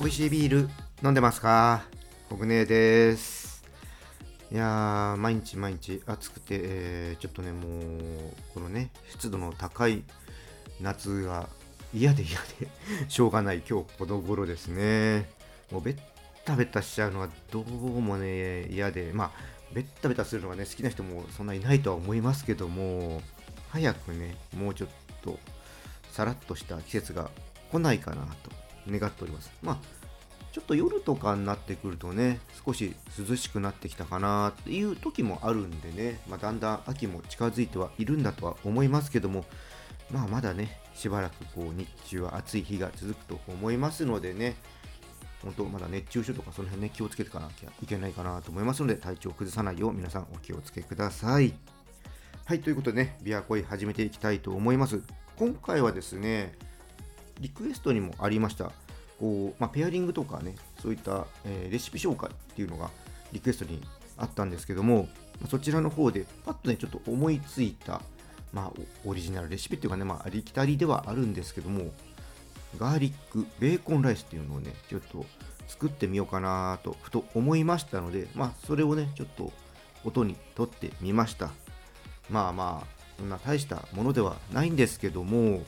美味しいビール飲んでますか？国根です。いやー毎日毎日暑くて、えーちょっとねもうこのね湿度の高い夏が嫌で嫌でしょうがない今日この頃ですね。もうベッタベタしちゃうのはどうもね嫌で。まあベッタベタするのがね好きな人もそんないないとは思いますけども早くねもうちょっとさらっとした季節が来ないかなと願っております。まあちょっと夜とかになってくるとね少し涼しくなってきたかなっていう時もあるんでね、まあ、だんだん秋も近づいてはいるんだとは思いますけどもまあまだねしばらくこう日中は暑い日が続くと思いますのでね本当まだ熱中症とかその辺ね気をつけていかなきゃいけないかなと思いますので体調を崩さないよう皆さんお気をつけください。はいということでねビアコイ始めていきたいと思います。今回はですねリクエストにもありましたこう、まあ、ペアリングとかねそういった、えーレシピ紹介っていうのがリクエストにあったんですけどもそちらの方でパッとねちょっと思いついた、まあ、オリジナルレシピっていうかね、まあ、ありきたりではあるんですけどもガーリックベーコンライスっていうのをねちょっと作ってみようかなとふと思いましたのでまあそれをねちょっと音にとってみましたまあまあそんな大したものではないんですけども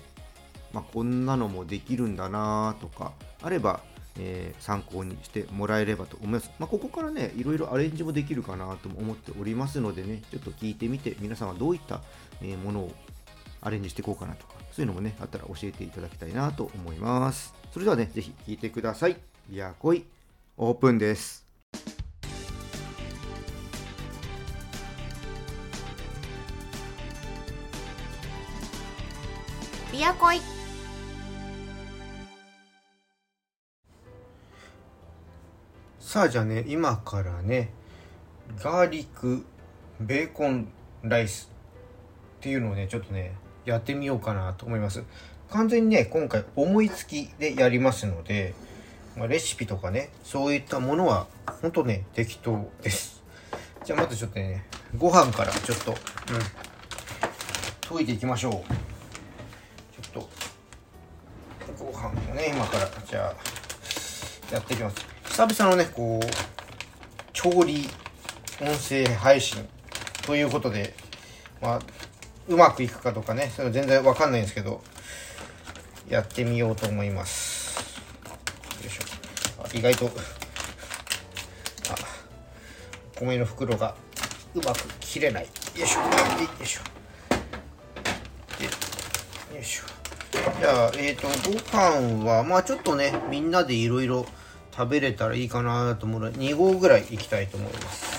まあ、こんなのもできるんだなとかあれば、えー参考にしてもらえればと思います。まあ、ここからね、いろいろアレンジもできるかなとも思っておりますのでね、ちょっと聞いてみて、皆さんはどういった、ものをアレンジしていこうかなとか、そういうのもね、あったら教えていただきたいなと思います。それではね、ぜひ聞いてください。ビアコイオープンです。ビアコイさあじゃあね今からねガーリックベーコンライスっていうのをねちょっとねやってみようかなと思います。完全にね今回思いつきでやりますので、まあ、レシピとかねそういったものはほんとね適当です。じゃあまずちょっとねご飯からちょっと、うん、溶いていきましょう。ちょっとご飯をね今からじゃあやっていきます。久々のねこう調理音声配信ということでまあうまくいくかとかね。それ全然わかんないんですけどやってみようと思います。よいしょ。意外とあお米の袋がうまく切れない。よいしょ。よいしょ。よいしょ。じゃあ、えっ、と、ご飯は、まあちょっとね、みんなでいろいろ食べれたらいいかなと思うので、2合ぐらいいきたいと思います。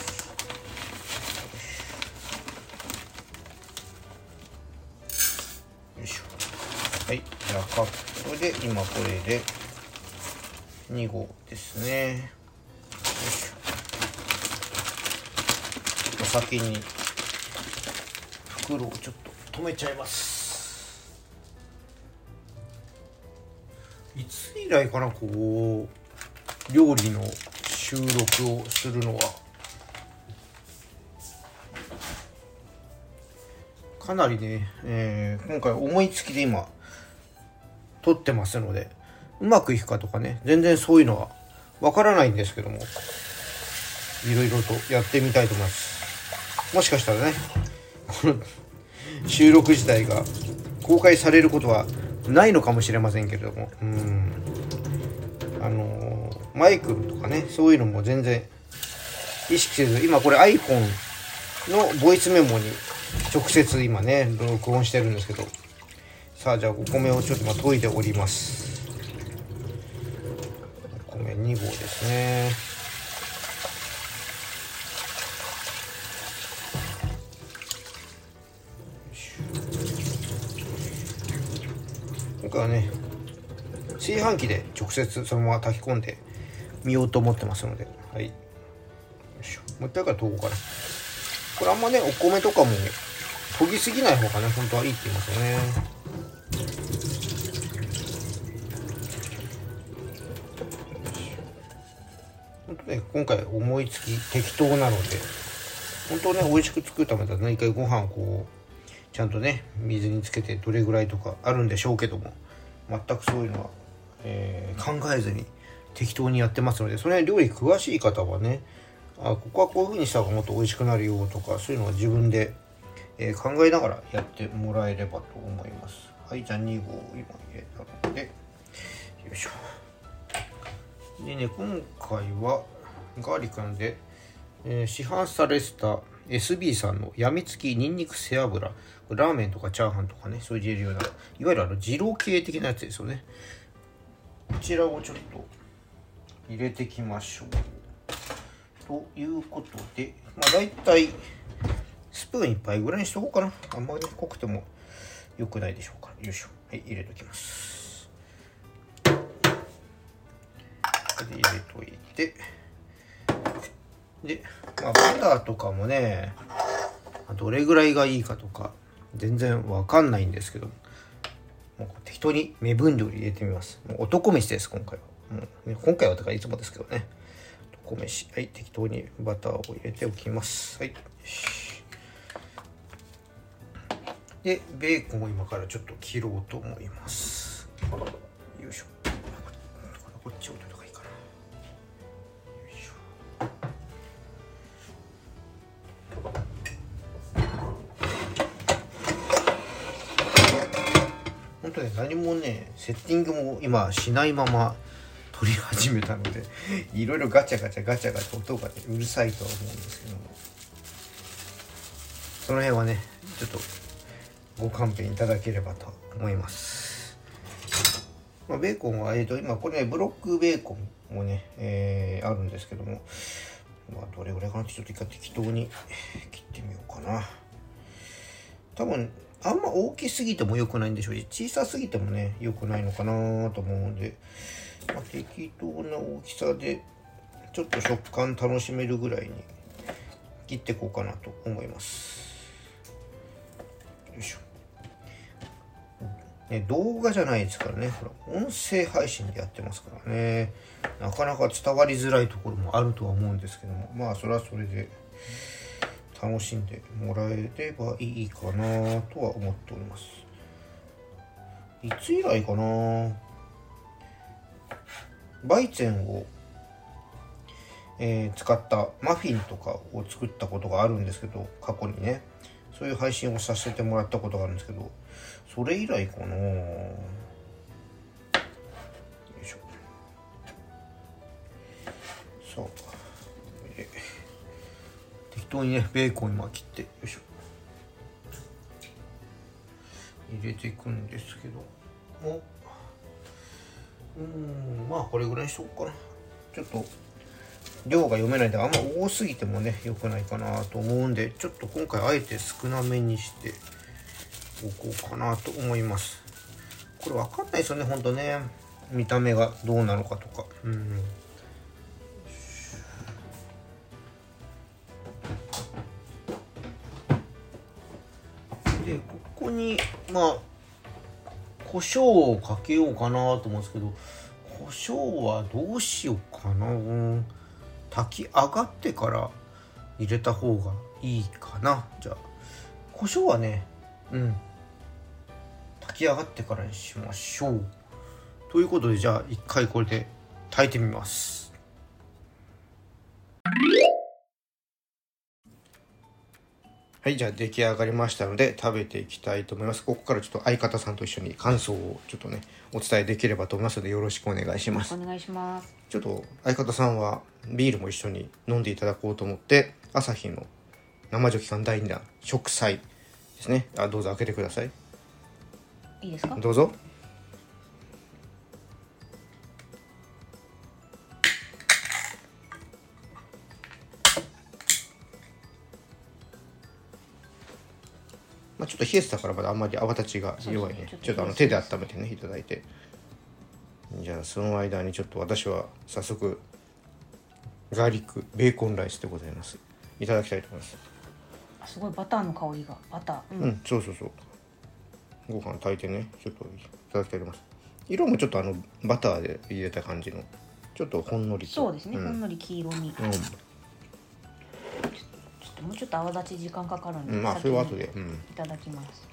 じゃあ、カップで、今これで、2合ですね。よし。お先に、袋をちょっと止めちゃいます。いつ以来かなこう料理の収録をするのはかなりね、えー今回思いつきで今撮ってますのでうまくいくかとかね全然そういうのはわからないんですけどもいろいろとやってみたいと思います。もしかしたらね この収録自体が公開されることはないのかもしれませんけれどもうん。あのーマイクとかねそういうのも全然意識せず今これ iPhone のボイスメモに直接今ね録音してるんですけどさあじゃあお米をちょっと今研いでおります。お米2合ですね。今回はね炊飯器で直接そのまま炊き込んでみようと思ってますので。はい。もう一回から研ごうかな。これあんまねお米とかも研ぎすぎない方がね本当はいいって言いますよね本当ね今回思いつき適当なので本当ね美味しく作るためだとね一回ご飯をこうちゃんとね水につけてどれぐらいとかあるんでしょうけども全くそういうのは、えー、考えずに適当にやってますのでそれ料理詳しい方はねあここはこういう風にした方がもっと美味しくなるよとかそういうのは自分で、えー、考えながらやってもらえればと思います。はいじゃあ2合今入れたので。よいしょ。でね今回はガーリックなんで、えー、市販されてた SB さんのやみつきにんにく背脂ラーメンとかチャーハンとかねそういう入れるようないわゆるあの二郎系的なやつですよね。こちらをちょっと入れていきましょう。ということでまあ大体スプーン1杯ぐらいにしとこうかな。あんまり濃くても良くないでしょうか。よいしょ。はい入れときます。で入れといて。で、まあ、バターとかもねどれぐらいがいいかとか全然わかんないんですけどもう適当に目分量入れてみます。もう男飯です今回は、うん、今回はとかいつもですけどね。男飯。はい適当にバターを入れておきます。はいでベーコンを今からちょっと切ろうと思います。よいしょ。こっち置いといたがいいかな。よいしょ。本当ね何もねセッティングも今しないまま撮り始めたのでいろいろガチャガチャガチャガチャ音がねうるさいとは思うんですけども。その辺はねちょっとご勘弁いただければと思います。まあ、ベーコンは、えーと、今これね、ブロックベーコンもね、えー、あるんですけども、まあ、どれぐらいかなってちょっと一回適当に切ってみようかな。多分、あんま大きすぎても良くないんでしょうし、小さすぎてもね、良くないのかなと思うんで、まあ、適当な大きさで、ちょっと食感楽しめるぐらいに切っていこうかなと思います。よいしょ。ね、動画じゃないですからね。音声配信でやってますからね。なかなか伝わりづらいところもあるとは思うんですけども、まあそれはそれで楽しんでもらえればいいかなとは思っております。いつ以来かな？バイチェンを、えー、使ったマフィンとかを作ったことがあるんですけど、過去にね。そういう配信をさせてもらったことがあるんですけど、それ以来かなよいしょ。さあ、適当にね、ベーコン今切って、よいしょ。入れていくんですけども、うん、まあこれぐらいにしとこうかな。ちょっと量が読めないであんま多すぎてもね良くないかなと思うんでちょっと今回あえて少なめにしておこうかなと思います。これ分かんないですよねほんとね。見た目がどうなのかとか。うん。でここにまあ胡椒をかけようかなと思うんですけど胡椒はどうしようかな。炊き上がってから入れた方がいいかな。じゃあ胡椒はねうん。炊き上がってからにしましょうということでじゃあ一回これで炊いてみますはい、じゃあ出来上がりましたので食べていきたいと思います。ここからちょっと相方さんと一緒に感想をちょっとね、お伝えできればと思いますのでよろしくお願いします。お願いします。ちょっと相方さんはビールも一緒に飲んでいただこうと思って、朝日の生ジョッキ缶第2弾、食祭ですね。あ、どうぞ開けてください。いいですか？どうぞ。まあ、ちょっと冷えてたからまだあんまり泡立ちが弱いね、ね、ちょっとあの手で温めてねいただいて。じゃあその間にちょっと私は早速ガーリックベーコンライスでございます。いただきたいと思います。すごいバターの香りが。バター、うん、うん、そうそうそうご飯炊いてねちょっといただきたいと思います。色もちょっとあのバターで入れた感じのちょっとほんのりと。そうですね、ん。ほんのり黄色にちょっともうちょっと泡立ち時間かかるんで、うん、まあそれは後で、うん、いただきます。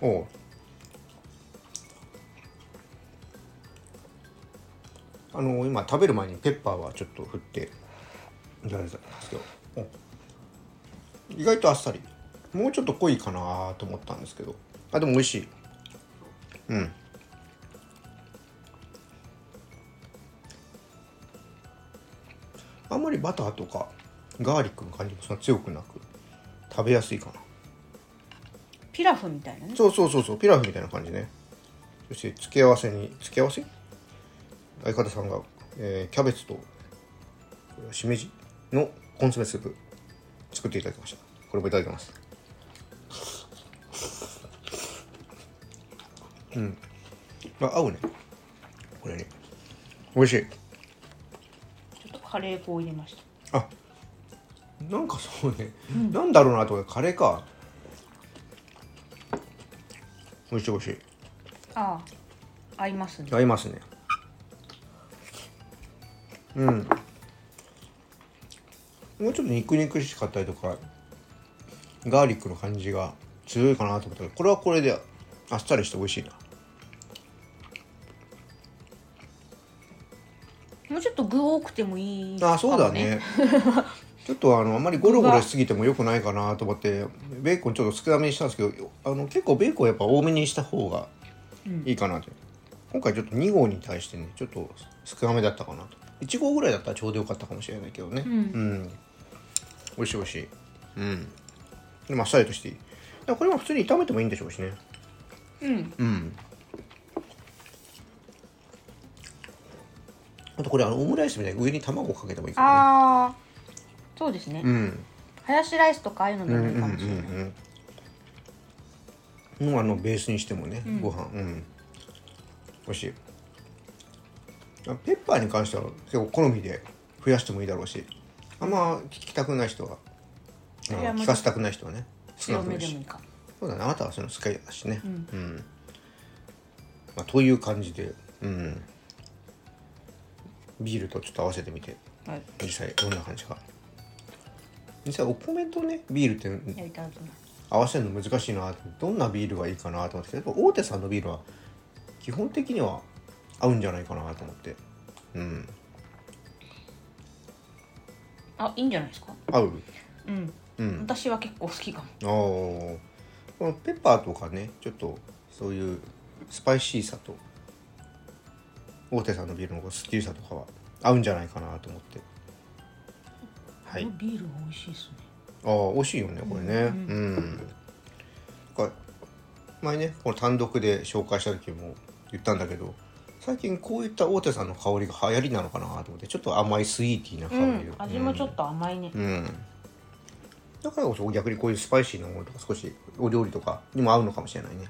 おう。あの今食べる前にペッパーはちょっと振っていただいたんですけど。お意外とあっさりもうちょっと濃いかなと思ったんですけど。あでも美味しい。うん。あんまりバターとかガーリックの感じもそんな強くなく食べやすいかな。ピラフみたいなね。そうそうそうそうピラフみたいな感じね。そして付け合わせに付け合わせ？相方さんが、えーキャベツとしめじのコンソメスープ作っていただきました。これもいただきますうん。あ合うね。これね。美味しい。ちょっとカレー粉を入れました。あなんかそうね、なんだろうなと思ってカレーか。美味しい美味しい。ああ合いますね。合いますね。うん。もうちょっと肉肉しかったりとかガーリックの感じが強いかなと思ったけどこれはこれであっさりして美味しいな具多くてもいいあそうだね。ちょっとあのあんまりゴロゴロしすぎてもよくないかなと思ってベーコンちょっと少なめにしたんですけどあの結構ベーコンやっぱ多めにした方がいいかなと、今回ちょっと2合に対してねちょっと少なめだったかなと。1合ぐらいだったらちょうどよかったかもしれないけどね。うん、美味しい美味しい。うん。でもあっさりとしていい。これは普通に炒めてもいいんでしょうしね。うん。うんとこれあのオムライスみたいに上に卵かけてもいいからね。そうですね、うん。ハヤシライスとかああいうのでうんもいいかもしれない、うん。うん。あのベースにしてもね、ん。ご飯うん。美味しい。あペッパーに関しては結構好みで増やしてもいいだろうし。あんま聞きたくない人は聞かせたくない人はね。そうだね。あなたはその好きだしね。うん。うん。まあ、という感じで。うんビールとちょっと合わせてみて。はい。実際どんな感じか。実際お米とねビールって合わせるの難しいなどんなビールがいいかなと思ってけど大手さんのビールは基本的には合うんじゃないかなと思って。うん。あいいんじゃないですか？合う？うん。うん。私は結構好きかも。あー。このペッパーとかねちょっとそういうスパイシーさと大手さんのビールのこうスッキリさとかは合うんじゃないかなと思って。はい。ビールが美味しいですね。ああ美味しいよねこれね。うん、か前ねこの単独で紹介した時も言ったんだけど最近こういった大手さんの香りが流行りなのかなと思ってちょっと甘いスイーティーな香りうん。を味もちょっと甘いね、うん、だからこそ逆にこういうスパイシーなものとか少しお料理とかにも合うのかもしれないね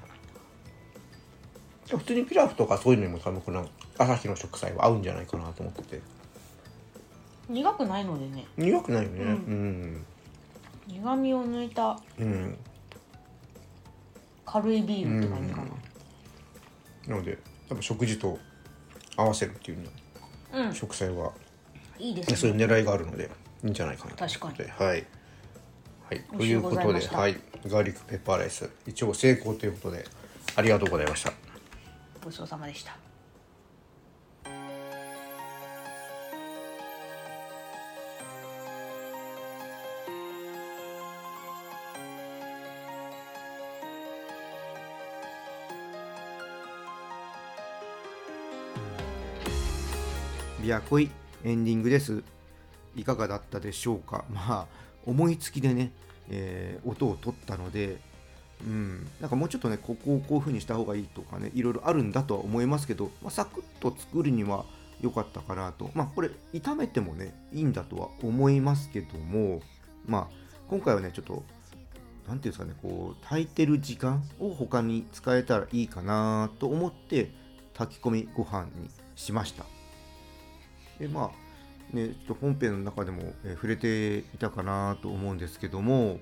普通にピラフとかそういうのにも多分この朝日の食材は合うんじゃないかなと思ってて。苦くないのでね。苦くないよね。うん。うん。苦味を抜いたうん、軽いビールって感じかな。なので多分食事と合わせるっていうのうん、食材はいいですね。そういう狙いがあるのでいいんじゃないかなと確かに。はい、はい、といううことで、はい、ガーリックペッパーライス。一応成功ということでありがとうございましたごちそうさまでした。ビアコイエンディングです。いかがだったでしょうか？まあ思いつきでね、えー音を取ったのでうん。なんかもうちょっとねここをこういう風にした方がいいとかねいろいろあるんだとは思いますけど、まあ、サクッと作るには良かったかなと。まあこれ炒めてもねいいんだとは思いますけどもまあ今回はねちょっとなんていうんですかねこう炊いてる時間を他に使えたらいいかなと思って炊き込みご飯にしました。でまあねちょっと本編の中でも、え触れていたかなと思うんですけども、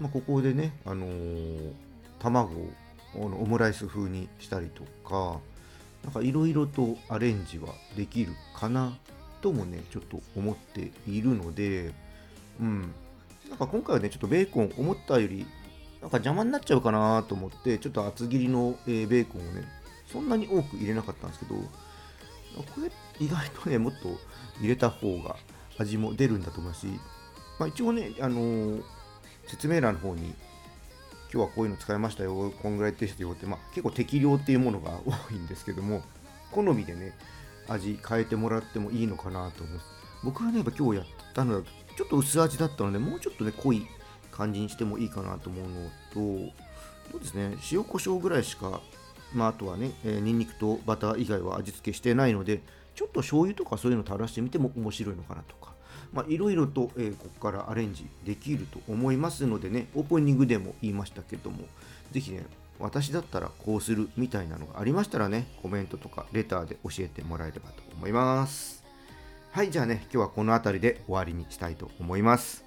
まあ、ここでね、あのー卵をオムライス風にしたりとかなんかいろいろとアレンジはできるかなともねちょっと思っているのでうん。なんか今回はねちょっとベーコン思ったよりなんか邪魔になっちゃうかなと思ってちょっと厚切りの、えベーコンをねそんなに多く入れなかったんですけどこれ意外とねもっと入れた方が味も出るんだと思うし、まあ、一応ね、あのー説明欄の方に今日はこういうの使いましたよ、こんぐらいテストよって、まあ、結構適量っていうものが多いんですけども、好みでね、味変えてもらってもいいのかなと思います。僕がね、やっぱ今日やったのだと、ちょっと薄味だったので、もうちょっとね、濃い感じにしてもいいかなと思うのと、そうですね、塩コショウぐらいしか、まあ、あとはね、えー、ニンニクとバター以外は味付けしてないので、ちょっと醤油とかそういうの垂らしてみても面白いのかなとか、まあ、いろいろと、えーここからアレンジできると思いますのでね、オープニングでも言いましたけども、ぜひね、私だったらこうするみたいなのがありましたらね、コメントとかレターで教えてもらえればと思います。はい、じゃあね、今日はこの辺りで終わりにしたいと思います。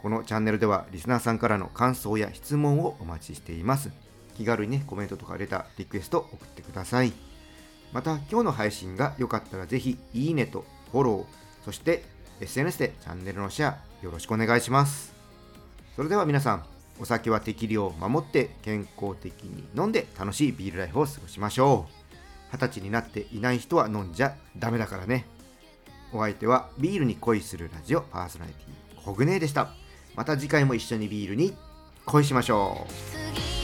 このチャンネルではリスナーさんからの感想や質問をお待ちしています。気軽にね、コメントとかレター、リクエスト送ってください。また、今日の配信が良かったらぜひ、いいねとフォロー、そして SNS でチャンネルのシェア、よろしくお願いします。それでは皆さん、お酒は適量を守って健康的に飲んで楽しいビールライフを過ごしましょう。二十歳になっていない人は飲んじゃダメだからね。お相手はビールに恋するラジオパーソナリティコグネでした。また次回も一緒にビールに恋しましょう。